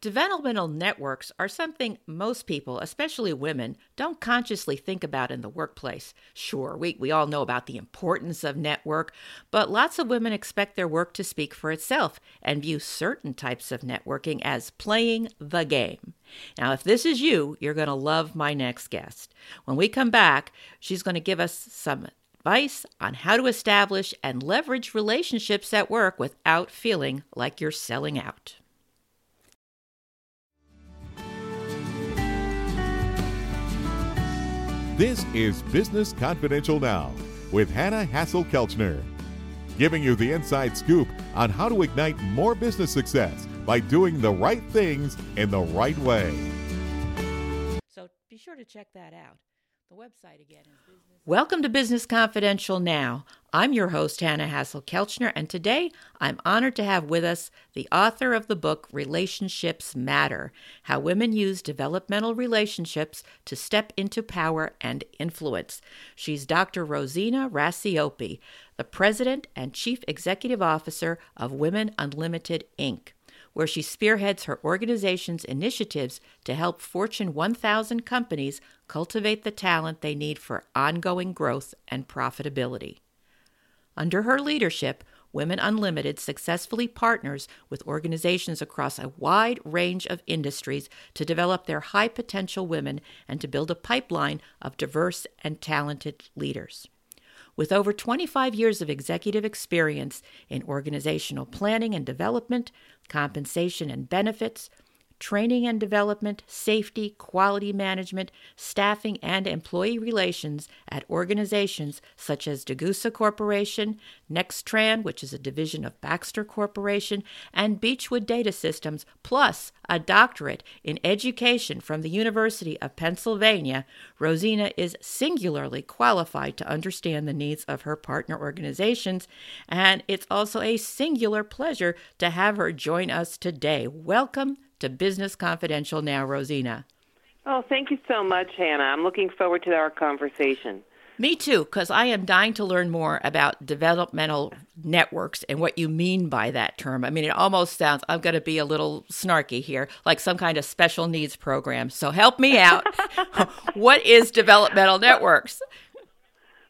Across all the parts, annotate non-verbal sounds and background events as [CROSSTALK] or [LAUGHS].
Developmental networks are something most people, especially women, don't consciously think about in the workplace. Sure, we, we all know about the importance of network, but lots of women expect their work to speak for itself and view certain types of networking as playing the game. Now, if this is you, you're going to love my next guest. When we come back, she's going to give us some advice on how to establish and leverage relationships at work without feeling like you're selling out. This is Business Confidential Now with Hanna Hasl-Kelchner, giving you the inside scoop on how to ignite more business success by doing the right things in the right way. So be sure to check that out. The website again is business. Welcome to Business Confidential Now. I'm your host, Hanna Hasl-Kelchner, and today I'm honored to have with us the author of the book Relationships Matter How Women Use Developmental Relationships to Step into Power and Influence. She's Dr. Rosina Racioppi, the President and Chief Executive Officer of Women Unlimited, Inc where she spearheads her organization's initiatives to help Fortune 1000 companies cultivate the talent they need for ongoing growth and profitability. Under her leadership, Women Unlimited successfully partners with organizations across a wide range of industries to develop their high potential women and to build a pipeline of diverse and talented leaders. With over 25 years of executive experience in organizational planning and development, compensation and benefits, training and development, safety, quality management, staffing, and employee relations at organizations such as Degussa Corporation, Nextran, which is a division of Baxter Corporation, and Beechwood Data Systems, plus a doctorate in education from the University of Pennsylvania, Rosina is singularly qualified to understand the needs of her partner organizations, and it's also a singular pleasure to have her join us today. Welcome to Business Confidential now, Rosina. Oh, thank you so much, Hanna. I'm looking forward to our conversation. Me too, because I am dying to learn more about developmental networks and what you mean by that term. I mean, it almost sounds, I'm going to be a little snarky here, like some kind of special needs program. So help me out. [LAUGHS] [LAUGHS] what is developmental networks?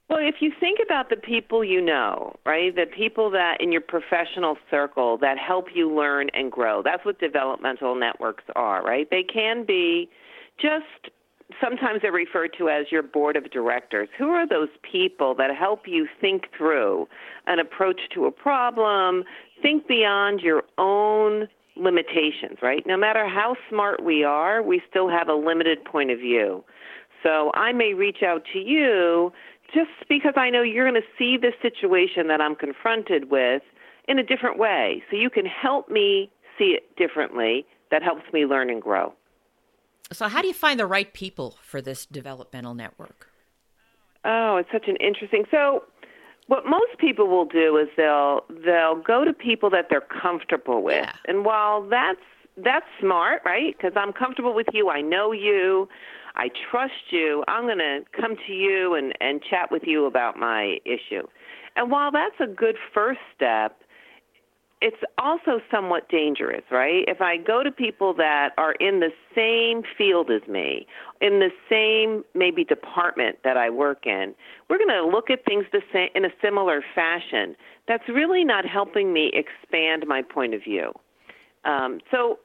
Well, if you think about the people you know, right, the people that in your professional circle that help you learn and grow, that's what developmental networks are, right? They can be just sometimes they're referred to as your board of directors. Who are those people that help you think through an approach to a problem, think beyond your own limitations, right? No matter how smart we are, we still have a limited point of view. So I may reach out to you just because I know you're going to see the situation that I'm confronted with in a different way. So you can help me see it differently. That helps me learn and grow. So, how do you find the right people for this developmental network? Oh, it's such an interesting. So, what most people will do is they'll they'll go to people that they're comfortable with. Yeah. And while that's that's smart, right? Because I'm comfortable with you, I know you, I trust you. I'm going to come to you and, and chat with you about my issue. And while that's a good first step, it's also somewhat dangerous, right? If I go to people that are in the same field as me, in the same maybe department that I work in, we're going to look at things the same in a similar fashion. That's really not helping me expand my point of view. Um, so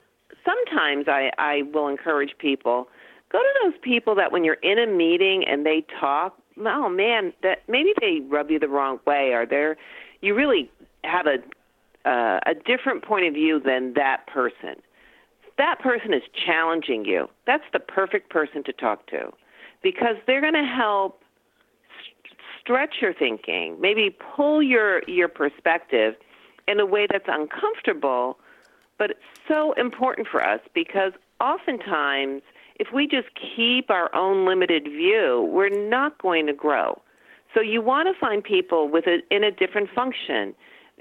sometimes I, I will encourage people go to those people that when you're in a meeting and they talk, oh man, that maybe they rub you the wrong way, or they're you really have a uh, a different point of view than that person. That person is challenging you. That's the perfect person to talk to, because they're going to help st- stretch your thinking, maybe pull your your perspective in a way that's uncomfortable, but it's so important for us because oftentimes if we just keep our own limited view, we're not going to grow. So you want to find people with a, in a different function,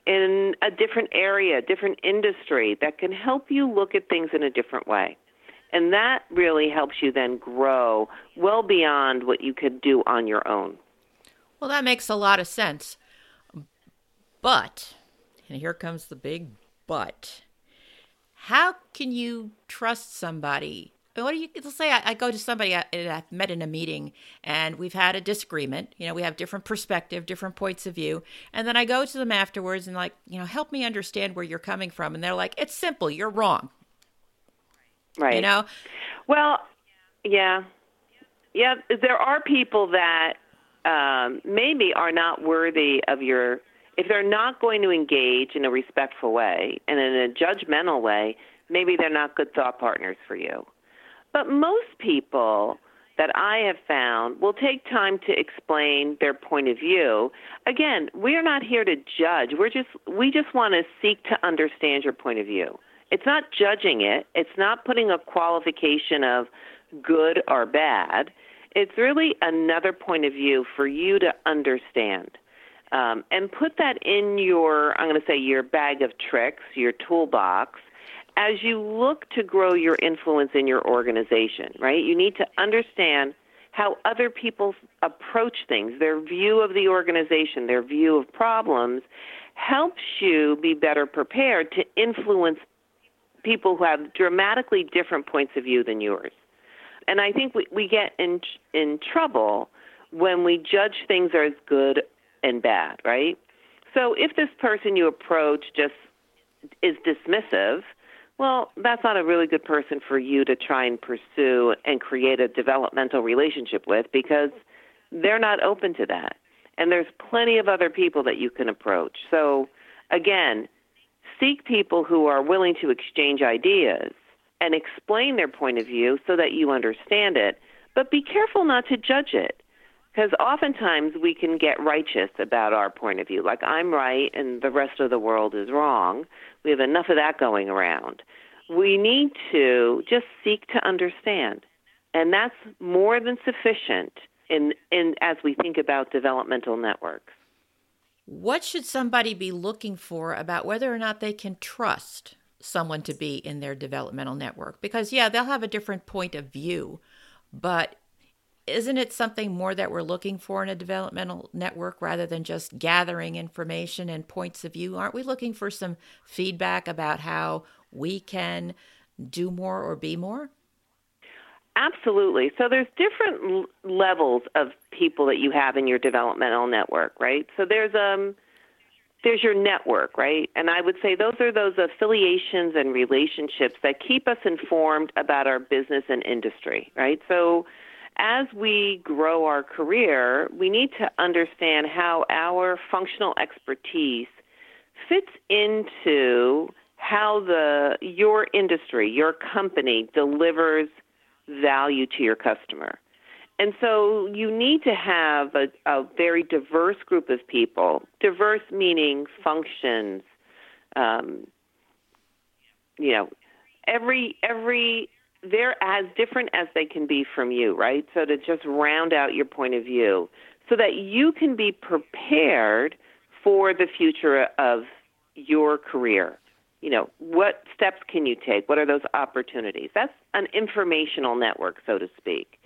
in a different area, different industry that can help you look at things in a different way. And that really helps you then grow well beyond what you could do on your own. Well, that makes a lot of sense. But, and here comes the big but, how can you trust somebody? What do you let's say I, I go to somebody I, I've met in a meeting and we've had a disagreement. You know, we have different perspective, different points of view, and then I go to them afterwards and like, you know, help me understand where you're coming from, and they're like, it's simple, you're wrong. Right. You know. Well, yeah, yeah. There are people that um, maybe are not worthy of your if they're not going to engage in a respectful way and in a judgmental way, maybe they're not good thought partners for you. But most people that I have found will take time to explain their point of view. Again, we're not here to judge. We're just we just want to seek to understand your point of view. It's not judging it. It's not putting a qualification of good or bad. It's really another point of view for you to understand um, and put that in your, I'm going to say, your bag of tricks, your toolbox, as you look to grow your influence in your organization, right? You need to understand how other people approach things, their view of the organization, their view of problems, helps you be better prepared to influence people who have dramatically different points of view than yours. And I think we, we get in in trouble when we judge things as good and bad, right? So if this person you approach just is dismissive, well, that's not a really good person for you to try and pursue and create a developmental relationship with because they're not open to that. And there's plenty of other people that you can approach. So, again, seek people who are willing to exchange ideas and explain their point of view so that you understand it, but be careful not to judge it. Because oftentimes we can get righteous about our point of view, like I'm right and the rest of the world is wrong. We have enough of that going around. We need to just seek to understand, and that's more than sufficient in, in as we think about developmental networks. What should somebody be looking for about whether or not they can trust someone to be in their developmental network? Because yeah, they'll have a different point of view, but isn't it something more that we're looking for in a developmental network rather than just gathering information and points of view? Aren't we looking for some feedback about how we can do more or be more? Absolutely. So there's different l- levels of people that you have in your developmental network, right? So there's um there's your network, right? And I would say those are those affiliations and relationships that keep us informed about our business and industry, right? So as we grow our career, we need to understand how our functional expertise fits into how the your industry, your company delivers value to your customer. And so you need to have a, a very diverse group of people, diverse meaning functions, um, you know, every every they're as different as they can be from you, right? So to just round out your point of view so that you can be prepared for the future of your career. You know, what steps can you take? What are those opportunities? That's an informational network, so to speak.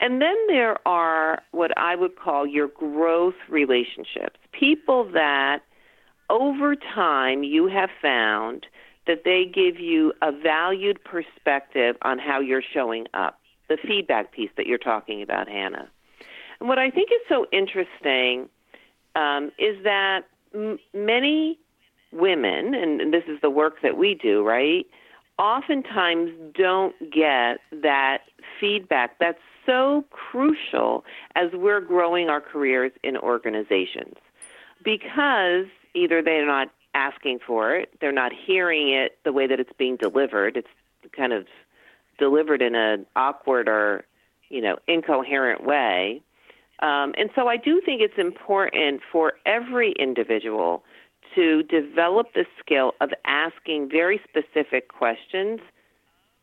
And then there are what I would call your growth relationships people that over time you have found that they give you a valued perspective on how you're showing up, the feedback piece that you're talking about, Hanna. And what I think is so interesting um, is that m- many women, and, and this is the work that we do, right? Oftentimes don't get that feedback that's so crucial as we're growing our careers in organizations because either they're not asking for it. They're not hearing it the way that it's being delivered. It's kind of delivered in an awkward or, you know, incoherent way. Um, and so I do think it's important for every individual to develop the skill of asking very specific questions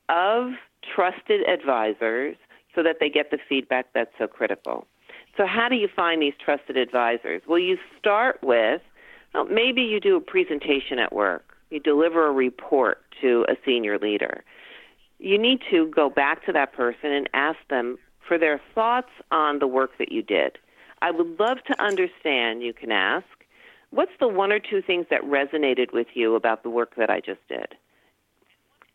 of trusted advisors so that they get the feedback that's so critical. So, how do you find these trusted advisors? Well, you start with well, maybe you do a presentation at work, you deliver a report to a senior leader. You need to go back to that person and ask them for their thoughts on the work that you did. I would love to understand, you can ask, what's the one or two things that resonated with you about the work that I just did?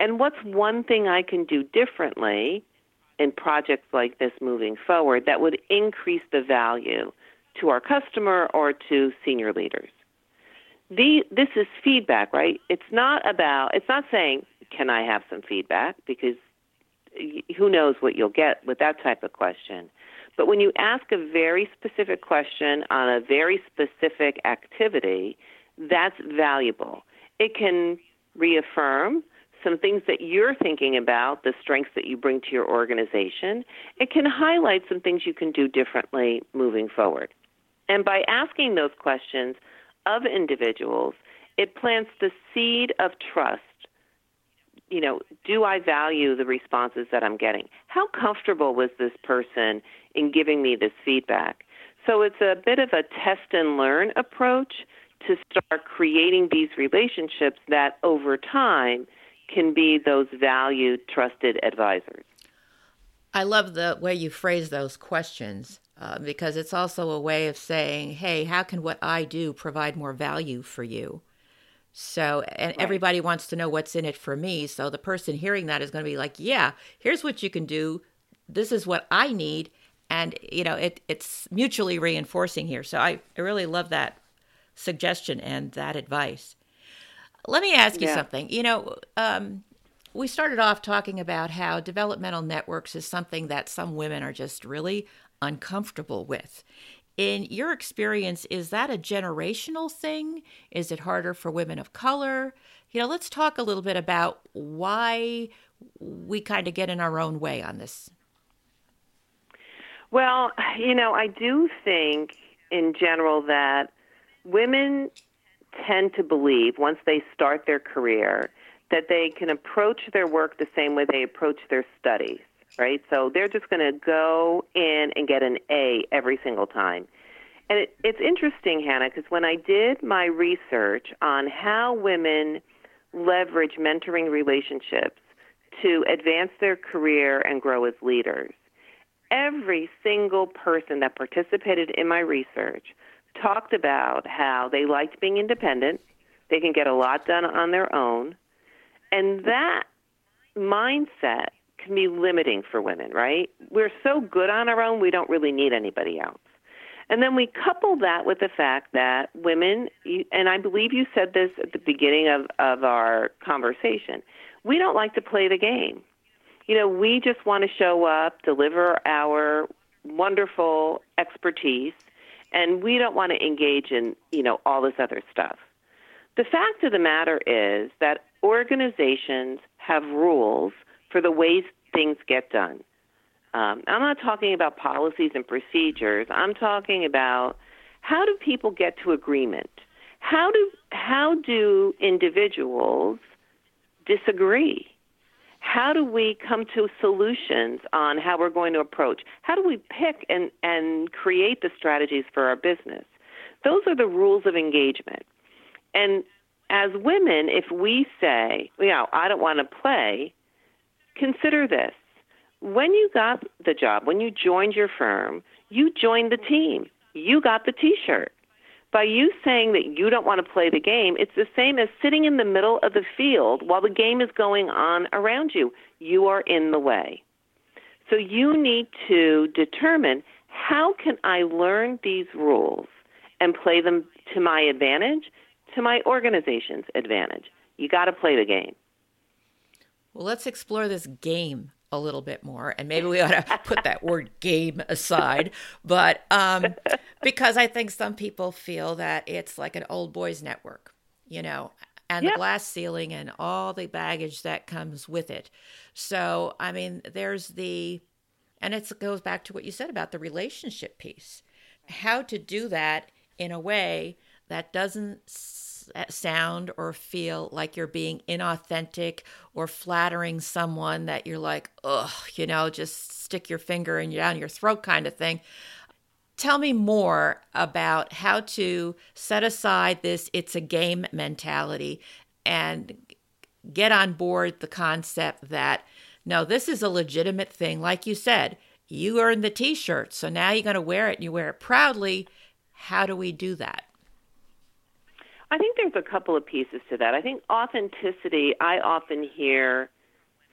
And what's one thing I can do differently in projects like this moving forward that would increase the value to our customer or to senior leaders? The, this is feedback, right? It's not about, it's not saying, can I have some feedback? Because who knows what you'll get with that type of question. But when you ask a very specific question on a very specific activity, that's valuable. It can reaffirm some things that you're thinking about, the strengths that you bring to your organization. It can highlight some things you can do differently moving forward. And by asking those questions of individuals, it plants the seed of trust. You know, do I value the responses that I'm getting? How comfortable was this person in giving me this feedback? So it's a bit of a test and learn approach to start creating these relationships that over time can be those valued, trusted advisors. I love the way you phrase those questions uh, because it's also a way of saying, hey, how can what I do provide more value for you? So, and right. everybody wants to know what's in it for me. So the person hearing that is going to be like, yeah, here's what you can do. This is what I need. And, you know, it, it's mutually reinforcing here. So I, I really love that suggestion and that advice. Let me ask you yeah. something. You know, um, we started off talking about how developmental networks is something that some women are just really uncomfortable with. In your experience, is that a generational thing? Is it harder for women of color? You know, let's talk a little bit about why we kind of get in our own way on this. Well, you know, I do think in general that women tend to believe once they start their career that they can approach their work the same way they approach their studies, right? So they're just going to go in and get an A every single time. And it, it's interesting, Hanna, because when I did my research on how women leverage mentoring relationships to advance their career and grow as leaders, every single person that participated in my research talked about how they liked being independent, they can get a lot done on their own, and that mindset can be limiting for women, right? We're so good on our own, we don't really need anybody else. And then we couple that with the fact that women, and I believe you said this at the beginning of, of our conversation, we don't like to play the game. You know, we just want to show up, deliver our wonderful expertise, and we don't want to engage in you know all this other stuff. The fact of the matter is that organizations have rules for the ways things get done. Um, I'm not talking about policies and procedures. I'm talking about how do people get to agreement? How do how do individuals disagree? how do we come to solutions on how we're going to approach? How do we pick and, and create the strategies for our business? Those are the rules of engagement. And as women, if we say, you know, I don't want to play, consider this. When you got the job, when you joined your firm, you joined the team. You got the t shirt by you saying that you don't want to play the game, it's the same as sitting in the middle of the field while the game is going on around you. You are in the way. So you need to determine how can I learn these rules and play them to my advantage, to my organization's advantage. You got to play the game. Well, let's explore this game a little bit more and maybe we ought to [LAUGHS] put that word game aside. But um, because i think some people feel that it's like an old boys network you know and yep. the glass ceiling and all the baggage that comes with it. So i mean there's the and it goes back to what you said about the relationship piece. How to do that in a way that doesn't Uh, sound or feel like you're being inauthentic or flattering someone that you're like, ugh, you know, just stick your finger in down your throat kind of thing. Tell me more about how to set aside this it's a game mentality and get on board the concept that no, this is a legitimate thing. Like you said, you earned the t shirt, so now you're going to wear it and you wear it proudly. How do we do that? I think there's a couple of pieces to that. I think authenticity, I often hear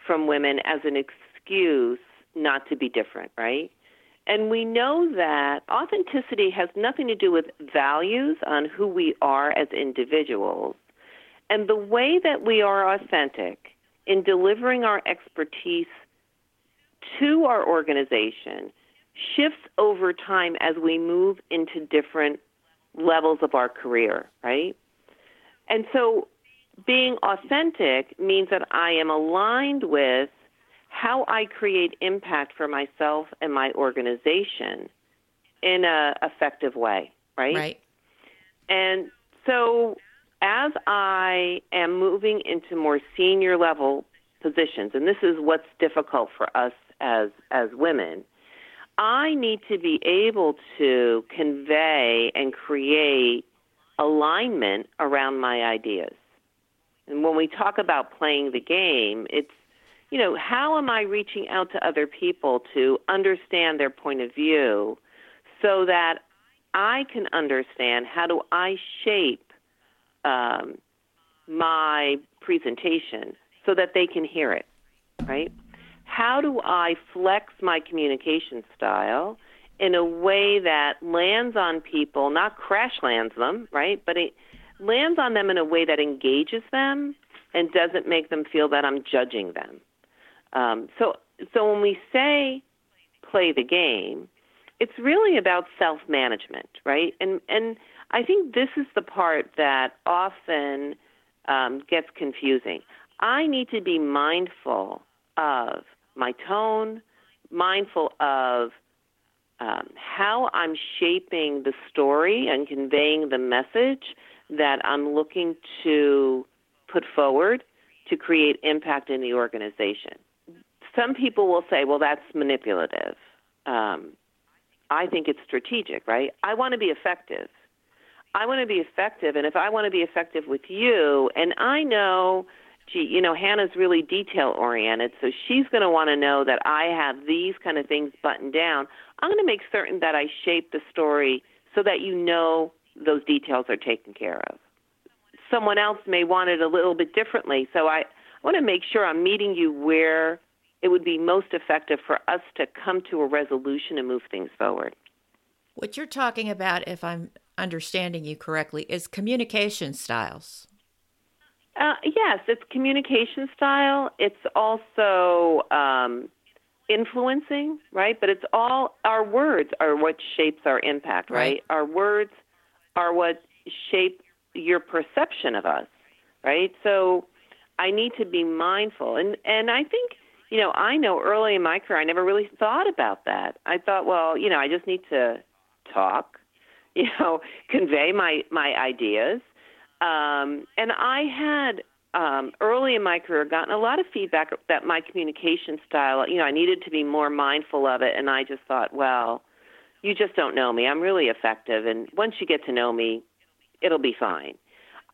from women as an excuse not to be different, right? And we know that authenticity has nothing to do with values on who we are as individuals. And the way that we are authentic in delivering our expertise to our organization shifts over time as we move into different levels of our career, right? And so being authentic means that I am aligned with how I create impact for myself and my organization in a effective way, right? Right. And so as I am moving into more senior level positions, and this is what's difficult for us as as women, I need to be able to convey and create alignment around my ideas. And when we talk about playing the game, it's you know, how am I reaching out to other people to understand their point of view so that I can understand how do I shape um, my presentation so that they can hear it, right? How do I flex my communication style in a way that lands on people, not crash lands them, right? But it lands on them in a way that engages them and doesn't make them feel that I'm judging them. Um, so, so when we say play the game, it's really about self management, right? And and I think this is the part that often um, gets confusing. I need to be mindful of my tone, mindful of um, how I'm shaping the story and conveying the message that I'm looking to put forward to create impact in the organization. Some people will say, well, that's manipulative. Um, I think it's strategic, right? I want to be effective. I want to be effective, and if I want to be effective with you, and I know, gee, you know, Hanna's really detail oriented, so she's going to want to know that I have these kind of things buttoned down. I'm going to make certain that I shape the story so that you know those details are taken care of. Someone else may want it a little bit differently, so I, I want to make sure I'm meeting you where it would be most effective for us to come to a resolution and move things forward. What you're talking about, if I'm understanding you correctly, is communication styles. Uh, yes, it's communication style. It's also um, influencing, right? But it's all our words are what shapes our impact, right? right? Our words are what shape your perception of us, right? So I need to be mindful, and and I think you know, I know early in my career, I never really thought about that. I thought, well, you know, I just need to talk, [LAUGHS] you know, convey my my ideas. Um, and I had um, early in my career gotten a lot of feedback that my communication style, you know, I needed to be more mindful of it. And I just thought, well, you just don't know me. I'm really effective, and once you get to know me, it'll be fine.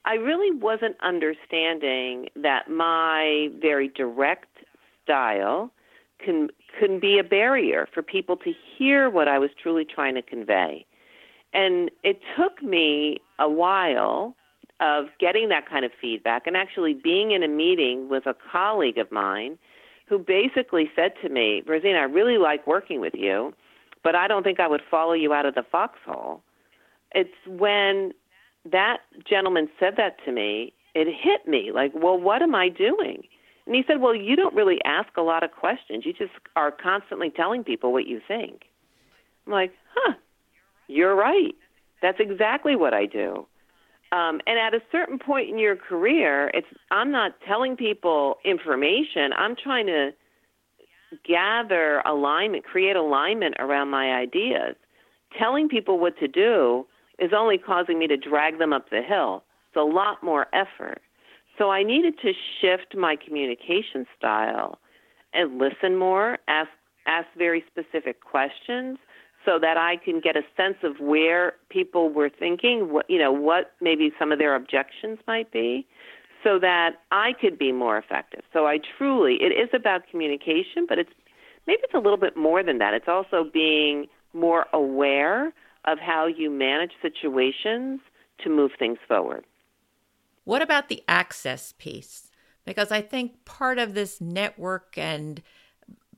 I really wasn't understanding that my very direct style can can be a barrier for people to hear what I was truly trying to convey. And it took me a while of getting that kind of feedback and actually being in a meeting with a colleague of mine who basically said to me, Rosina, I really like working with you, but I don't think I would follow you out of the foxhole. It's when that gentleman said that to me, it hit me like, well, what am I doing? And he said, Well, you don't really ask a lot of questions. You just are constantly telling people what you think. I'm like, Huh, you're right. That's exactly what I do. Um, and at a certain point in your career, it's I'm not telling people information. I'm trying to gather alignment, create alignment around my ideas. Telling people what to do is only causing me to drag them up the hill. It's a lot more effort. So I needed to shift my communication style and listen more, ask ask very specific questions so that I can get a sense of where people were thinking, what you know, what maybe some of their objections might be, so that I could be more effective. So I truly it is about communication, but it's maybe it's a little bit more than that. It's also being more aware of how you manage situations to move things forward. What about the access piece? Because I think part of this network and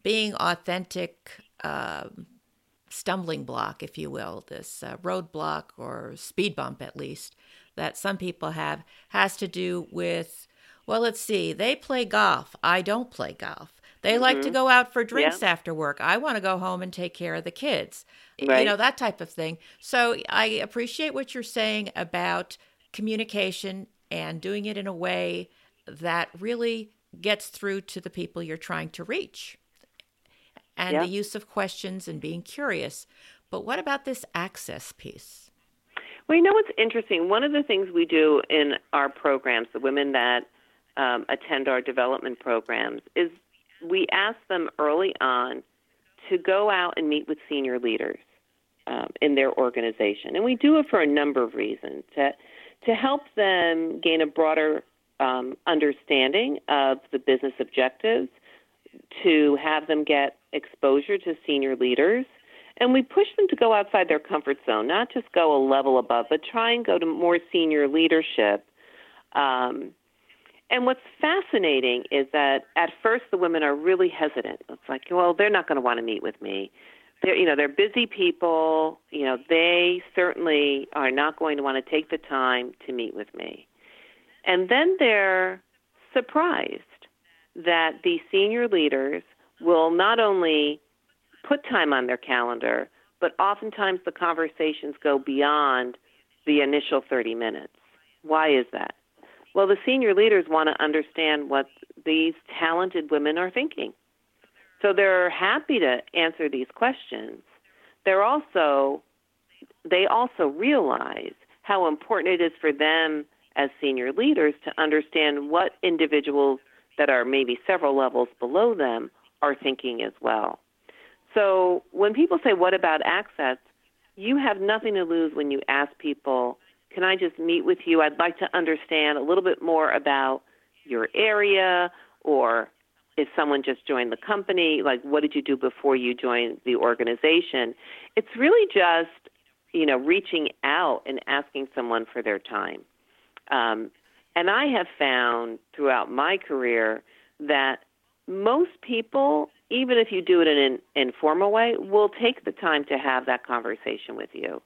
being authentic uh, stumbling block, if you will, this uh, roadblock or speed bump at least, that some people have, has to do with, well, let's see, they play golf. I don't play golf. They mm-hmm. like to mm-hmm. go out for drinks yeah. after work. I want to go home and take care of the kids. Right. You know, that type of thing. So I appreciate what you're saying about communication and doing it in a way that really gets through to the people you're trying to reach. And yeah. the use of questions and being curious. But what about this access piece? Well, you know what's interesting? One of the things we do in our programs, the women that um, attend our development programs, is we ask them early on to go out and meet with senior leaders um, in their organization. And we do it for a number of reasons to, to help them gain a broader um, understanding of the business objectives, to have them get exposure to senior leaders. And we push them to go outside their comfort zone, not just go a level above, but try and go to more senior leadership. Um, and what's fascinating is that at first the women are really hesitant. It's like, well, they're not going to want to meet with me. They're, you know, they're busy people. You know, they certainly are not going to want to take the time to meet with me. And then they're surprised that the senior leaders will not only put time on their calendar, but oftentimes the conversations go beyond the initial 30 minutes. Why is that? Well, the senior leaders want to understand what these talented women are thinking. So they're happy to answer these questions. They're also they also realize how important it is for them as senior leaders to understand what individuals that are maybe several levels below them are thinking as well. So when people say, What about access? you have nothing to lose when you ask people can I just meet with you? I'd like to understand a little bit more about your area or if someone just joined the company, like what did you do before you joined the organization? It's really just, you know, reaching out and asking someone for their time. Um, and I have found throughout my career that most people, even if you do it in an informal way, will take the time to have that conversation with you.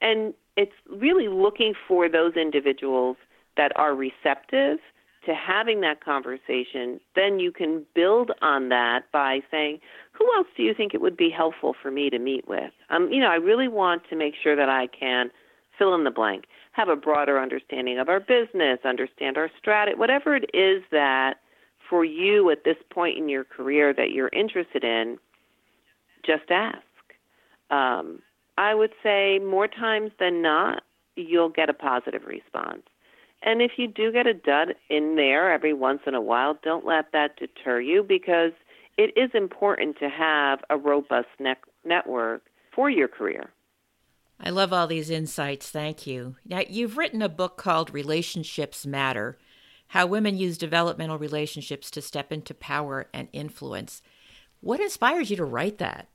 And it's really looking for those individuals that are receptive to having that conversation. Then you can build on that by saying, who else do you think it would be helpful for me to meet with? Um, you know, I really want to make sure that I can fill in the blank, have a broader understanding of our business, understand our strategy, whatever it is that for you at this point in your career that you're interested in, just ask. Um, I would say more times than not, you'll get a positive response. And if you do get a dud in there every once in a while, don't let that deter you because it is important to have a robust ne- network for your career. I love all these insights. Thank you. Now, you've written a book called Relationships Matter How Women Use Developmental Relationships to Step into Power and Influence. What inspires you to write that?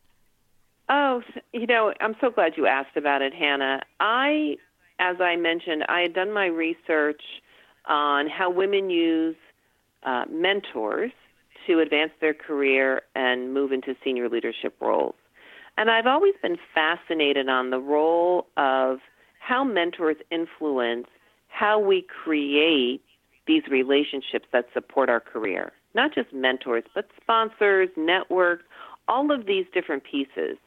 Oh, you know, I'm so glad you asked about it, Hanna. I, as I mentioned, I had done my research on how women use uh, mentors to advance their career and move into senior leadership roles. And I've always been fascinated on the role of how mentors influence how we create these relationships that support our career. Not just mentors, but sponsors, networks, all of these different pieces.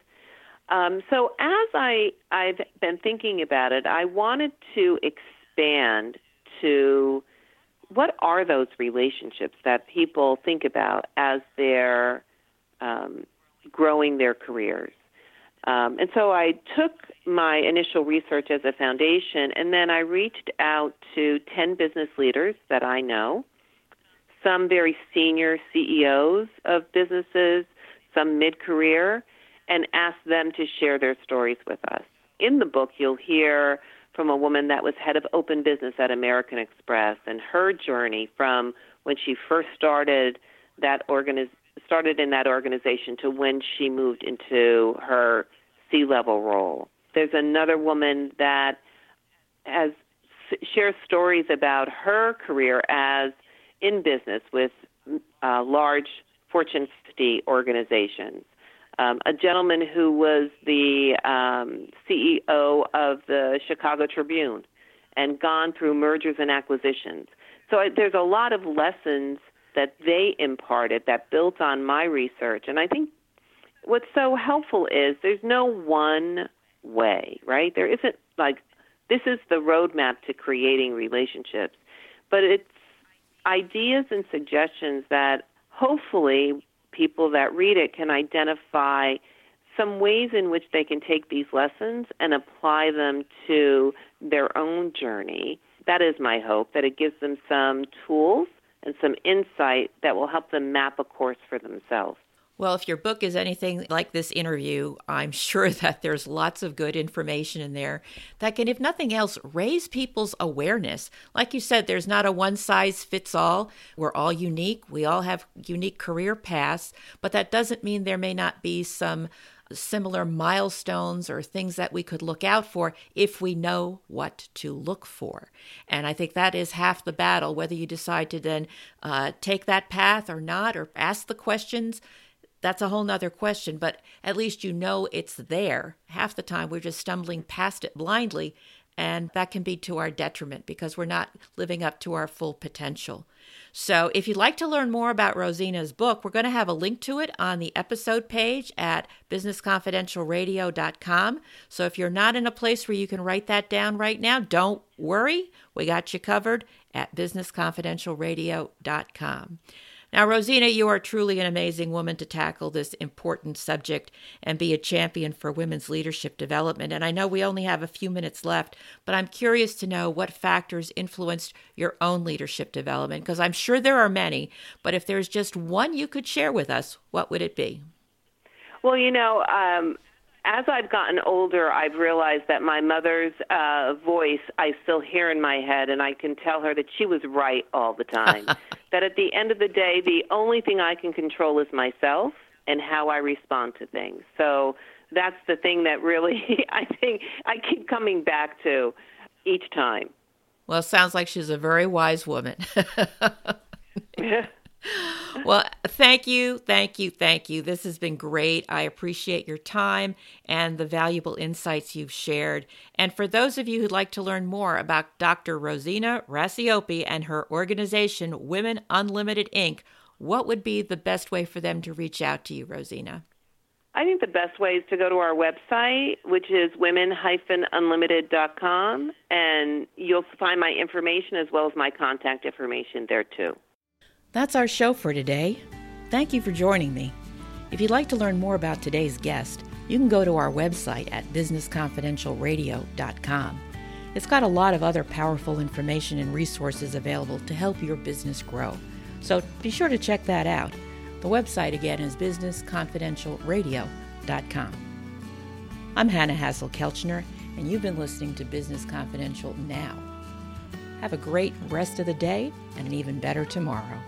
Um, so as I I've been thinking about it, I wanted to expand to what are those relationships that people think about as they're um, growing their careers. Um, and so I took my initial research as a foundation, and then I reached out to 10 business leaders that I know, some very senior CEOs of businesses, some mid career, and asked them to share their stories with us. In the book, you'll hear from a woman that was head of open business at American Express and her journey from when she first started that organiz- started in that organization to when she moved into her C-level role. There's another woman that has shares stories about her career as in business with uh, large Fortune 50 organizations. Um, a gentleman who was the um, CEO of the Chicago Tribune and gone through mergers and acquisitions. So I, there's a lot of lessons that they imparted that built on my research. And I think what's so helpful is there's no one way, right? There isn't like this is the roadmap to creating relationships, but it's ideas and suggestions that hopefully people that read it can identify some ways in which they can take these lessons and apply them to their own journey. That is my hope, that it gives them some tools and some insight that will help them map a course for themselves. Well, if your book is anything like this interview, I'm [LAUGHS] sure that there's lots of good information in there that can, if nothing else, raise people's awareness. Like you said, there's not a one size fits all. We're all unique. We all have unique career paths, but that doesn't mean there may not be some similar milestones or things that we could look out for if we know what to look for. And I think that is half the battle, whether you decide to then uh, take that path or not, or ask the questions. That's a whole nother question, but at least you know it's there. Half the time we're just stumbling past it blindly, and that can be to our detriment because we're not living up to our full potential. So, if you'd like to learn more about Rosina's book, we're going to have a link to it on the episode page at businessconfidentialradio.com. So, if you're not in a place where you can write that down right now, don't worry. We got you covered at businessconfidentialradio.com. Now, Rosina, you are truly an amazing woman to tackle this important subject and be a champion for women's leadership development. And I know we only have a few minutes left, but I'm curious to know what factors influenced your own leadership development, because I'm sure there are many, but if there's just one you could share with us, what would it be? Well, you know, um, as I've gotten older, I've realized that my mother's uh, voice I still hear in my head, and I can tell her that she was right all the time. [LAUGHS] that at the end of the day, the only thing I can control is myself and how I respond to things. So that's the thing that really [LAUGHS] I think I keep coming back to each time. Well, sounds like she's a very wise woman. [LAUGHS] [LAUGHS] well, thank you, thank you, thank you. This has been great. I appreciate your time and the valuable insights you've shared. And for those of you who'd like to learn more about Dr. Rosina Racioppi and her organization, Women Unlimited Inc., what would be the best way for them to reach out to you, Rosina? I think the best way is to go to our website, which is women-unlimited.com, and you'll find my information as well as my contact information there too. That's our show for today. Thank you for joining me. If you'd like to learn more about today's guest, you can go to our website at businessconfidentialradio.com. It's got a lot of other powerful information and resources available to help your business grow. So be sure to check that out. The website again is businessconfidentialradio.com. I'm Hanna Hasl-Kelchner, and you've been listening to Business Confidential Now. Have a great rest of the day and an even better tomorrow.